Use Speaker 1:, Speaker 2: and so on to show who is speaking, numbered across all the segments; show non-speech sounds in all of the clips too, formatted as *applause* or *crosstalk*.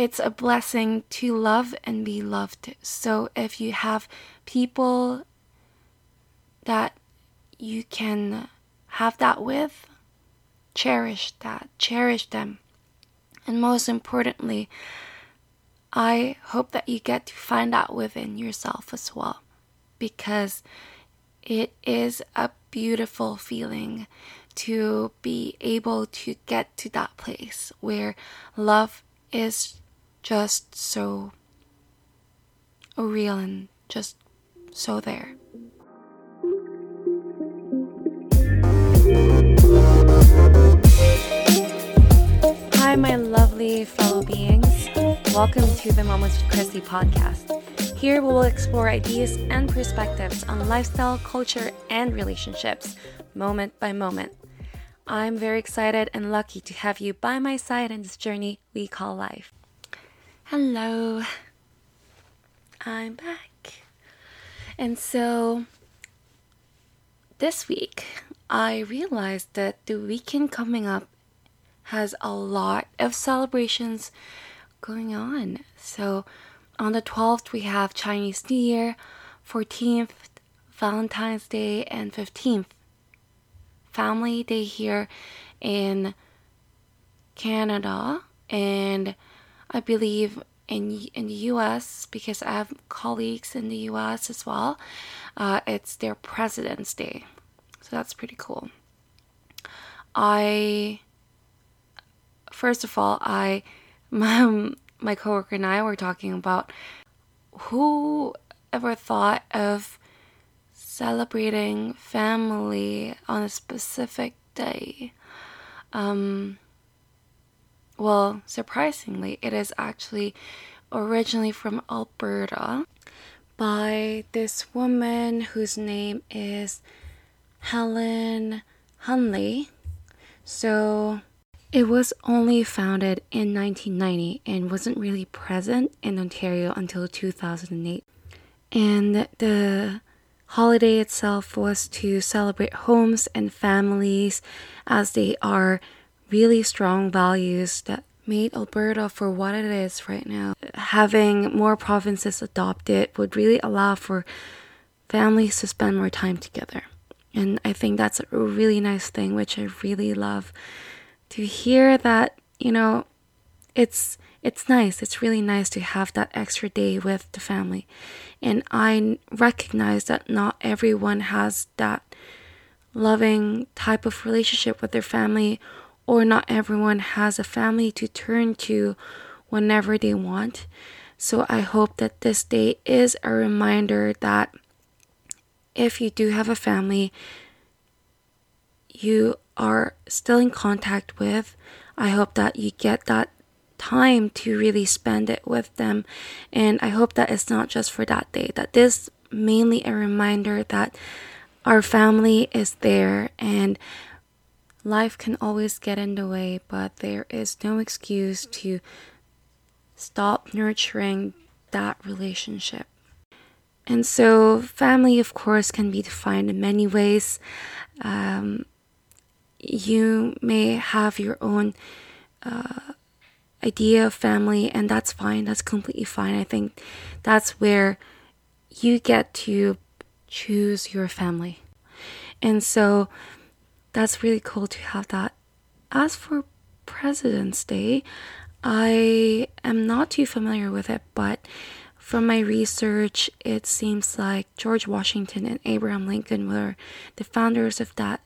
Speaker 1: it's a blessing to love and be loved. So if you have people that you can have that with, cherish that, cherish them. And most importantly, I hope that you get to find out within yourself as well because it is a beautiful feeling to be able to get to that place where love is just so real and just so there. Hi, my lovely fellow beings. Welcome to the Moments with Christy podcast. Here we will explore ideas and perspectives on lifestyle, culture, and relationships, moment by moment. I'm very excited and lucky to have you by my side in this journey we call life. Hello, I'm back. And so this week, I realized that the weekend coming up has a lot of celebrations going on. So on the 12th, we have Chinese New Year, 14th, Valentine's Day, and 15th, Family Day here in Canada. And I believe in, in the US, because I have colleagues in the US as well, uh, it's their President's Day. So that's pretty cool. I, first of all, I, *laughs* my, my coworker and I were talking about who ever thought of celebrating family on a specific day. Um, well, surprisingly, it is actually originally from Alberta by this woman whose name is Helen Hunley. So it was only founded in 1990 and wasn't really present in Ontario until 2008. And the holiday itself was to celebrate homes and families as they are really strong values that made Alberta for what it is right now. Having more provinces adopt it would really allow for families to spend more time together. And I think that's a really nice thing, which I really love to hear that, you know, it's it's nice. It's really nice to have that extra day with the family. And I recognize that not everyone has that loving type of relationship with their family or not everyone has a family to turn to whenever they want. So I hope that this day is a reminder that if you do have a family, you are still in contact with. I hope that you get that time to really spend it with them. And I hope that it's not just for that day, that this mainly a reminder that our family is there and life can always get in the way, but there is no excuse to stop nurturing that relationship. And so, family, of course, can be defined in many ways. Um, you may have your own uh, idea of family, and that's fine. That's completely fine. I think that's where you get to choose your family. And so that's really cool to have that. As for President's Day, I am not too familiar with it, but from my research, it seems like George Washington and Abraham Lincoln were the founders of that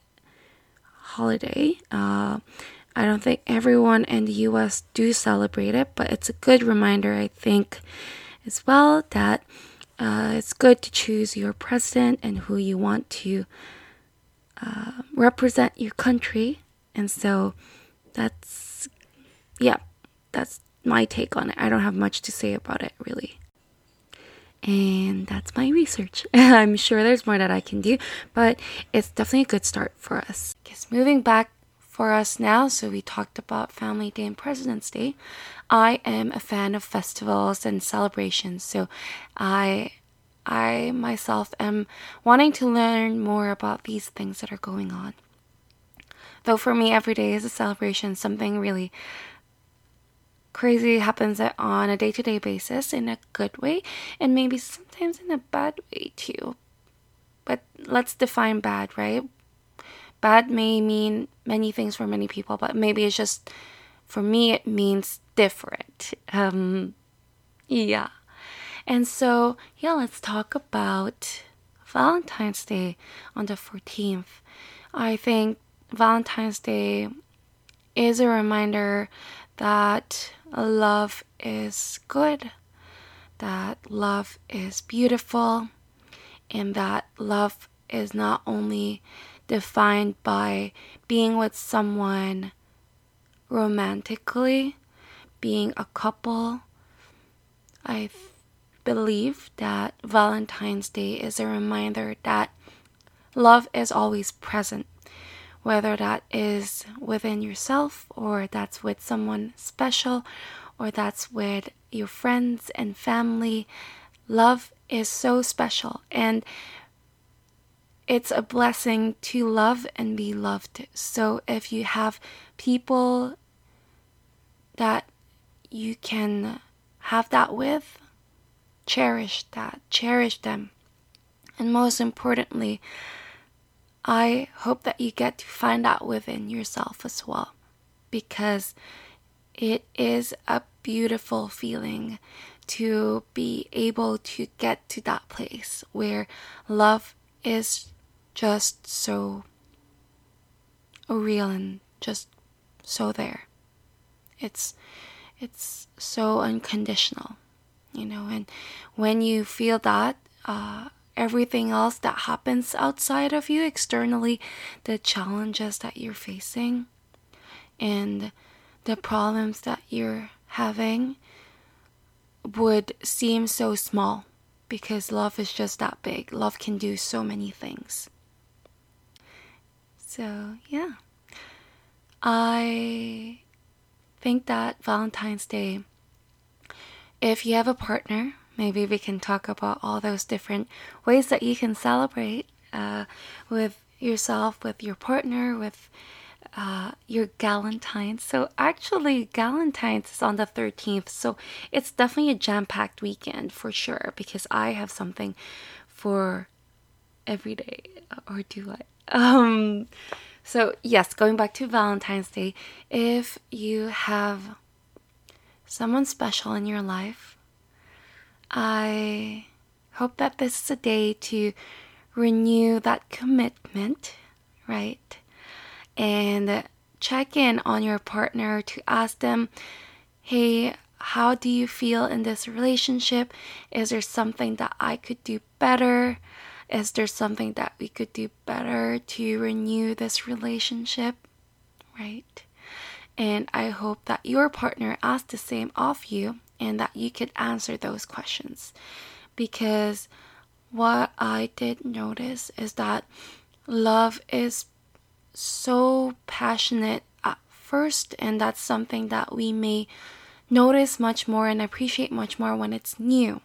Speaker 1: holiday. Uh, I don't think everyone in the US do celebrate it, but it's a good reminder, I think, as well, that uh, it's good to choose your president and who you want to uh, represent your country. And so that's, yeah, that's my take on it. I don't have much to say about it, really. And that's my research. *laughs* I'm sure there's more that I can do, but it's definitely a good start for us. Guess moving back for us now, so we talked about Family Day and President's Day. I am a fan of festivals and celebrations, so I I myself am wanting to learn more about these things that are going on. Though for me every day is a celebration, something really crazy happens on a day to day basis in a good way and maybe sometimes in a bad way too. But let's define bad, right? Bad may mean many things for many people, but maybe it's just for me, it means different. Um, yeah. And so, yeah, let's talk about Valentine's Day on the 14th. I think Valentine's Day is a reminder that love is good, that love is beautiful, and that love is not only defined by being with someone romantically, being a couple. I believe that Valentine's Day is a reminder that love is always present whether that is within yourself or that's with someone special or that's with your friends and family. Love is so special and it's a blessing to love and be loved. So if you have people that you can have that with, cherish that, cherish them. And most importantly, I hope that you get to find out within yourself as well because it is a beautiful feeling to be able to get to that place where love is just so real and just so there. It's it's so unconditional, you know, and when you feel that, uh, everything else that happens outside of you externally, the challenges that you're facing, and the problems that you're having would seem so small because love is just that big. Love can do so many things. So, yeah. I think that Valentine's Day, if you have a partner, maybe we can talk about all those different ways that you can celebrate uh, with yourself, with your partner, with uh, your Galentine's. So actually, Galentine's is on the 13th, so it's definitely a jam-packed weekend for sure because I have something for every day, or do I? *laughs* Um, so yes, going back to Valentine's Day, if you have someone special in your life I hope that this is a day to renew that commitment, right? And check in on your partner to ask them, hey, how do you feel in this relationship? Is there something that I could do better? Is there something that we could do better to renew this relationship? Right? And I hope that your partner asks the same of you and that you could answer those questions. Because what I did notice is that love is so passionate at first, and that's something that we may notice much more and appreciate much more when it's new.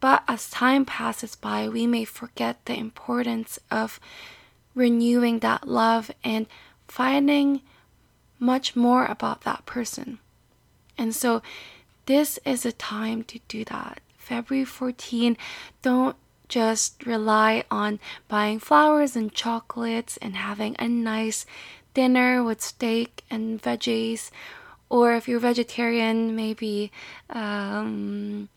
Speaker 1: But as time passes by, we may forget the importance of renewing that love and finding much more about that person. And so this is a time to do that. February 14, don't just rely on buying flowers and chocolates and having a nice dinner with steak and veggies. Or if you're vegetarian, maybe, um,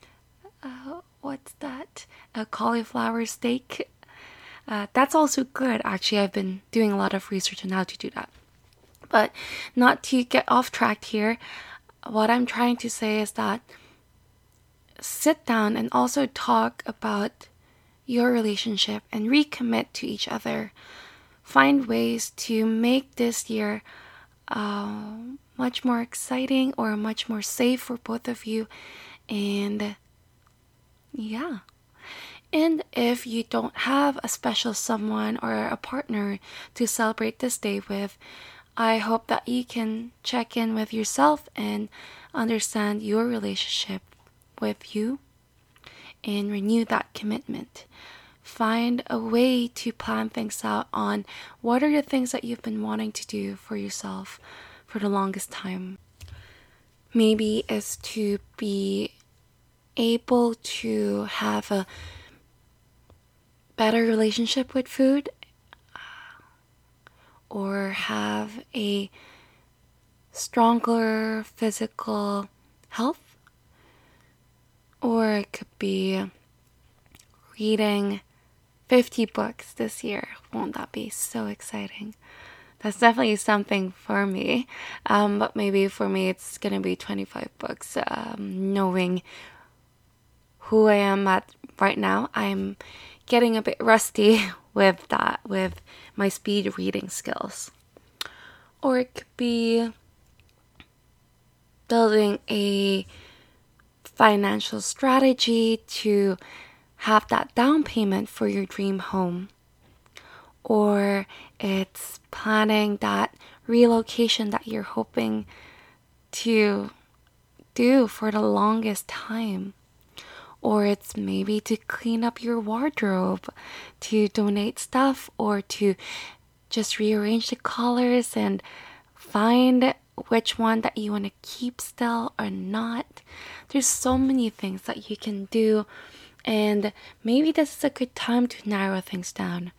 Speaker 1: uh, what's that? A cauliflower steak. Uh, that's also good. Actually, I've been doing a lot of research on how to do that. But not to get off track here, what I'm trying to say is that sit down and also talk about your relationship and recommit to each other. Find ways to make this year uh, much more exciting or much more safe for both of you. And yeah. And if you don't have a special someone or a partner to celebrate this day with, I hope that you can check in with yourself and understand your relationship with you and renew that commitment. Find a way to plan things out on what are the things that you've been wanting to do for yourself for the longest time. maybe is to be able to have a better relationship with food or have a stronger physical health, or it could be reading 50 books this year. Won't that be so exciting? That's definitely something for me. Um, but maybe for me, it's gonna be 25 books. Um, knowing who I am at right now, I'm getting a bit rusty *laughs* with that, with my speed reading skills. Or it could be building a financial strategy to have that down payment for your dream home. Or it's planning that relocation that you're hoping to do for the longest time. Or it's maybe to clean up your wardrobe, to donate stuff, or to just rearrange the colors and find which one that you want to keep still or not. There's so many things that you can do, and maybe this is a good time to narrow things down.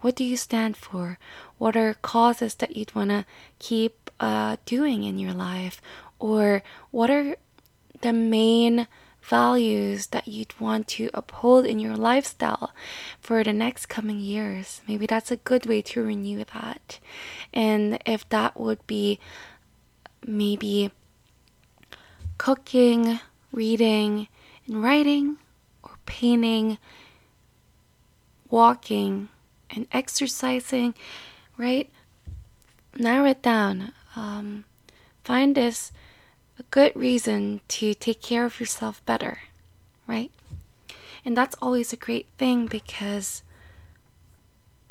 Speaker 1: What do you stand for? What are causes that you'd want to keep uh, doing in your life? Or what are the main values that you'd want to uphold in your lifestyle for the next coming years? Maybe that's a good way to renew that. And if that would be maybe cooking, reading, and writing, or painting, walking, and exercising, right? Narrow it down. Um, find this a good reason to take care of yourself better, right? And that's always a great thing because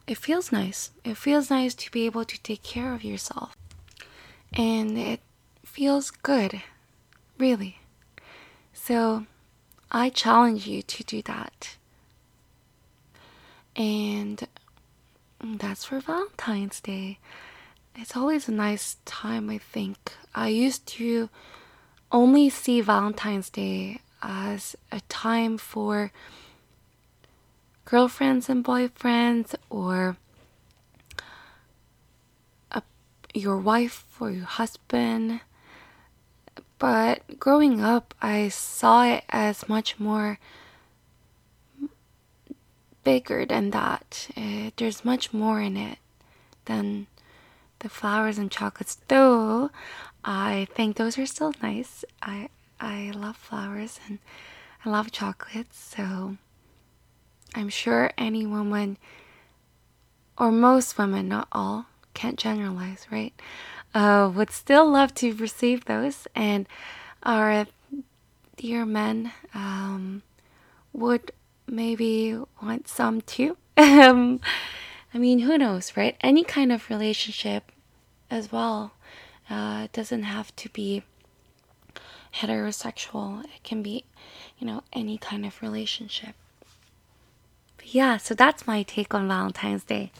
Speaker 1: it feels nice. It feels nice to be able to take care of yourself. And it feels good, really. So I challenge you to do that. And that's for Valentine's Day. It's always a nice time, I think. I used to only see Valentine's Day as a time for girlfriends and boyfriends or a, your wife or your husband but growing up, I saw it as much more bigger than that. It, there's much more in it than the flowers and chocolates. Though I think those are still nice. I I love flowers and I love chocolates, so I'm sure any woman or most women, not all, can't generalize, right? uh, would still love to receive those, and our dear men um, would maybe want some too. *laughs* um, I mean, who knows, right? Any kind of relationship as well uh, it doesn't have to be heterosexual, it can be, you know, any kind of relationship. But yeah, so that's my take on Valentine's Day.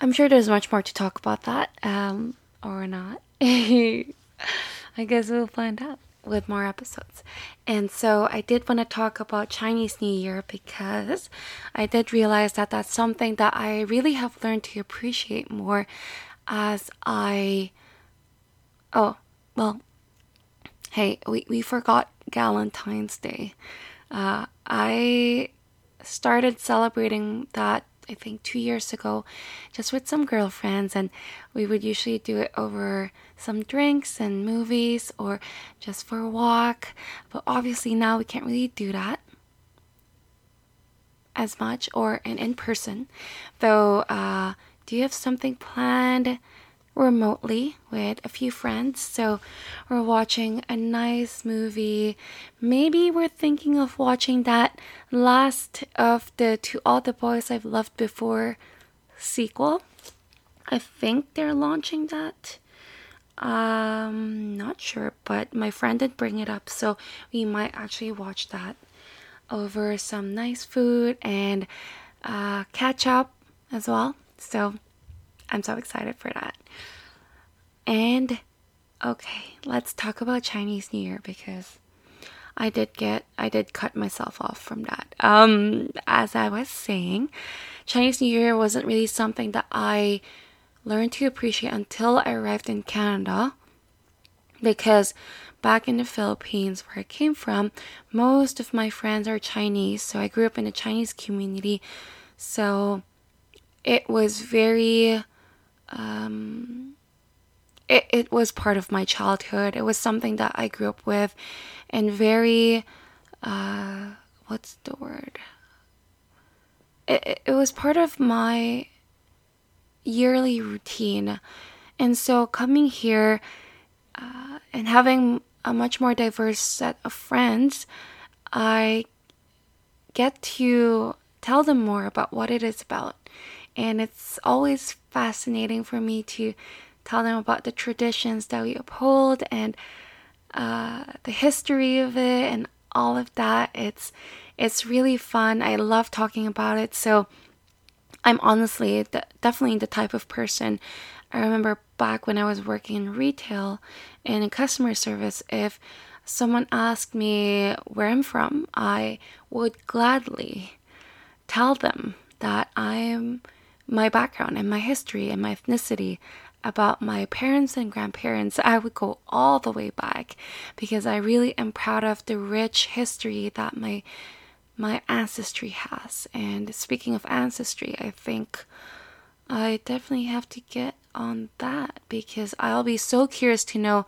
Speaker 1: I'm sure there's much more to talk about that, um, or not. *laughs* I guess we'll find out with more episodes. And so I did want to talk about Chinese New Year because I did realize that that's something that I really have learned to appreciate more as I. Oh, well, hey, we, we forgot Valentine's Day. Uh, I started celebrating that I think two years ago, just with some girlfriends, and we would usually do it over some drinks and movies or just for a walk. But obviously, now we can't really do that as much or in, in person. Though, uh, do you have something planned remotely with a few friends. So we're watching a nice movie. Maybe we're thinking of watching that last of the To All the Boys I've Loved Before sequel. I think they're launching that. Um, not sure, but my friend did bring it up, so we might actually watch that over some nice food and uh, catch up as well. So I'm so excited for that. And Okay, let's talk about Chinese New Year because I did get I did cut myself off from that. Um as I was saying, Chinese New Year wasn't really something that I learned to appreciate until I arrived in Canada because back in the Philippines where I came from, most of my friends are Chinese, so I grew up in a Chinese community. So it was very um it, it was part of my childhood. It was something that I grew up with and very uh what's the word? It, it was part of my yearly routine. And so coming here uh, and having a much more diverse set of friends, I get to tell them more about what it is about. And it's always fascinating for me to tell them about the traditions that we uphold and uh, the history of it and all of that. It's it's really fun. I love talking about it. So I'm honestly definitely the type of person. I remember back when I was working in retail and in customer service, if someone asked me where I'm from, I would gladly tell them that I'm my background and my history and my ethnicity about my parents and grandparents, I would go all the way back because I really am proud of the rich history that my my ancestry has. And speaking of ancestry, I think I definitely have to get on that because I'll be so curious to know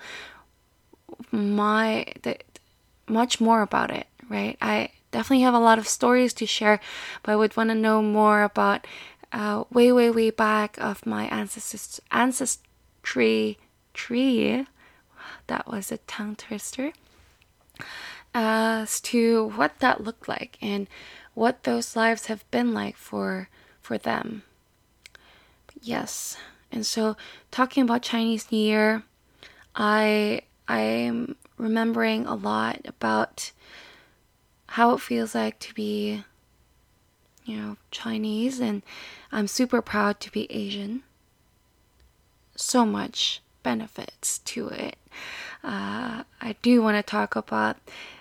Speaker 1: my the, much more about it, right? I definitely have a lot of stories to share, but I would want to know more about uh, way, way, way back of my ancestors, ancestry tree. That was a tongue twister. As to what that looked like and what those lives have been like for for them. But yes, and so talking about Chinese New Year, I I'm remembering a lot about how it feels like to be you know, Chinese, and I'm super proud to be Asian. So much benefits to it. Uh, I do want to talk about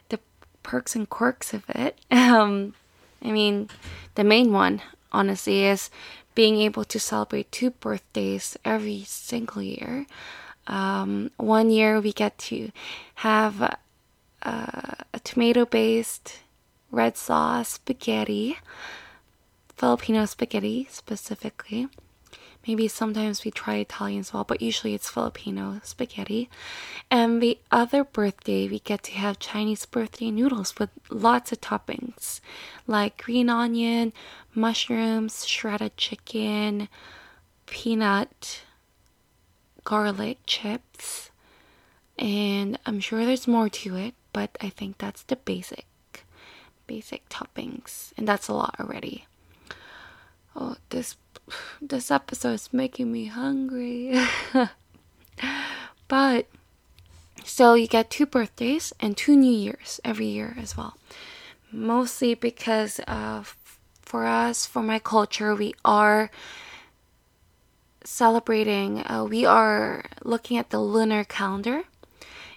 Speaker 1: the perks and quirks of it. *laughs* Um, I mean, the main one, honestly, is being able to celebrate two birthdays every single year. Um, one year we get to have uh, a tomato based red sauce spaghetti Filipino spaghetti specifically. Maybe sometimes we try Italian as well, but usually it's Filipino spaghetti. And the other birthday, we get to have Chinese birthday noodles with lots of toppings like green onion, mushrooms, shredded chicken, peanut, garlic chips. And I'm sure there's more to it, but I think that's the basic basic toppings and that's a lot already oh this this episode is making me hungry. *laughs* But so you get two birthdays and two new years every year as well. Mostly because of for us for my culture we are celebrating uh, we are looking at the lunar calendar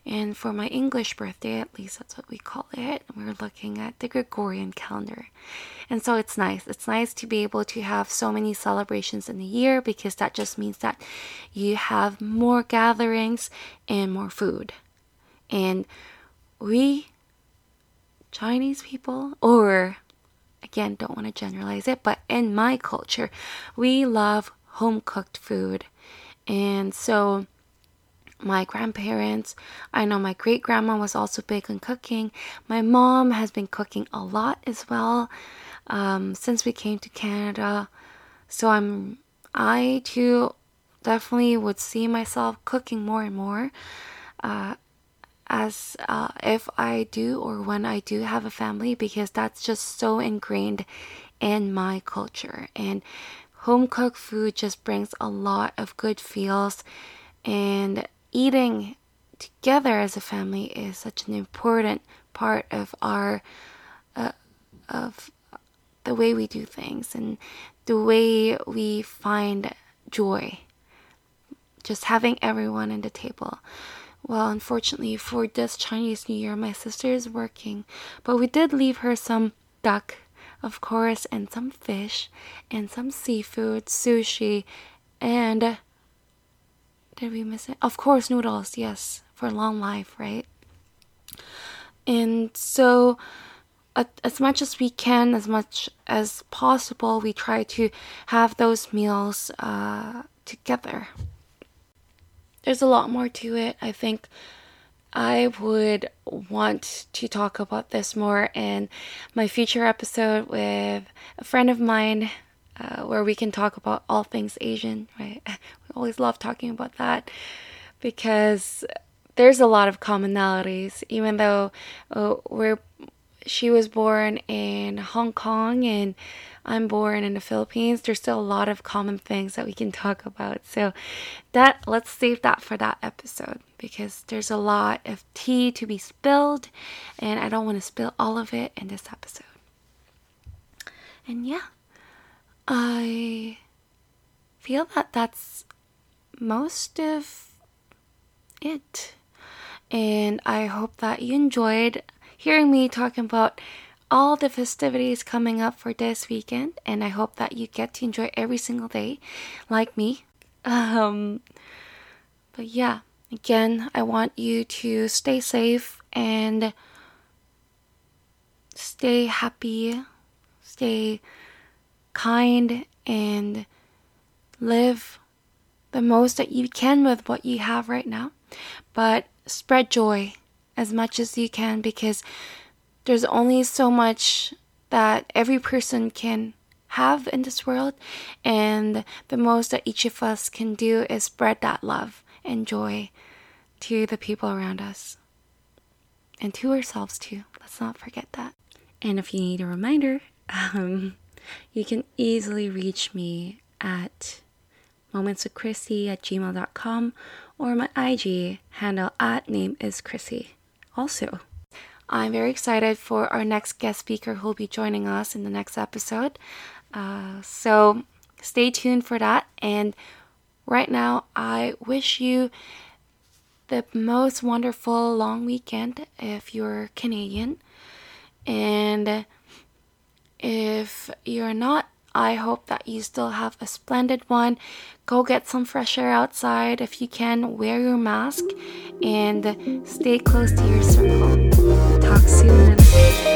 Speaker 1: and for my English birthday, at least that's what we call it, we're looking at the Gregorian calendar. And so it's nice. It's nice to be able to have so many celebrations in a year because that just means that you have more gatherings and more food. And we, Chinese people, or again, don't want to generalize it, but in my culture, we love home cooked food. And so my grandparents. I know my great grandma was also big on cooking. My mom has been cooking a lot as well um, since we came to Canada. So I'm, I too definitely would see myself cooking more and more. Uh, as uh, if I do or when I do have a family because that's just so ingrained in my culture and home cooked food just brings a lot of good feels and eating together as a family is such an important part of our uh, of the way we do things and the way we find joy. Just having everyone at the table. Well, unfortunately for this Chinese New Year, my sister is working, but we did leave her some duck, of course, and some fish, and some seafood, sushi, and did we miss it? Of course, noodles, yes, for long life, right? And so, as much as we can, as much as possible, we try to have those meals uh, together. There's a lot more to it. I think I would want to talk about this more in my future episode with a friend of mine uh, where we can talk about all things Asian, right? *laughs* Always love talking about that because there's a lot of commonalities, even though uh, we're she was born in Hong Kong and I'm born in the Philippines, there's still a lot of common things that we can talk about. So that let's save that for that episode because there's a lot of tea to be spilled and I don't want to spill all of it in this episode. And yeah, I feel that that's most of it. And I hope that you enjoyed hearing me talking about all the festivities coming up for this weekend, and I hope that you get to enjoy every single day, like me. Um, but yeah, again, I want you to stay safe and stay happy, stay kind, and live the most that you can with what you have right now. But spread joy as much as you can because there's only so much that every person can have in this world, and the most that each of us can do is spread that love and joy to the people around us and to ourselves too. Let's not forget that. And if you need a reminder, *laughs* um, you can easily reach me at momentswithchrissy at gmail.com or my IG handle at name is Chrissy also. I'm very excited for our next guest speaker who will be joining us in the next episode. Uh, so stay tuned for that. And right now, I wish you the most wonderful long weekend if you're Canadian. And if you're not, I hope that you still have a splendid one. Go get some fresh air outside if you can. Wear your mask and stay close to your circle. Talk soon.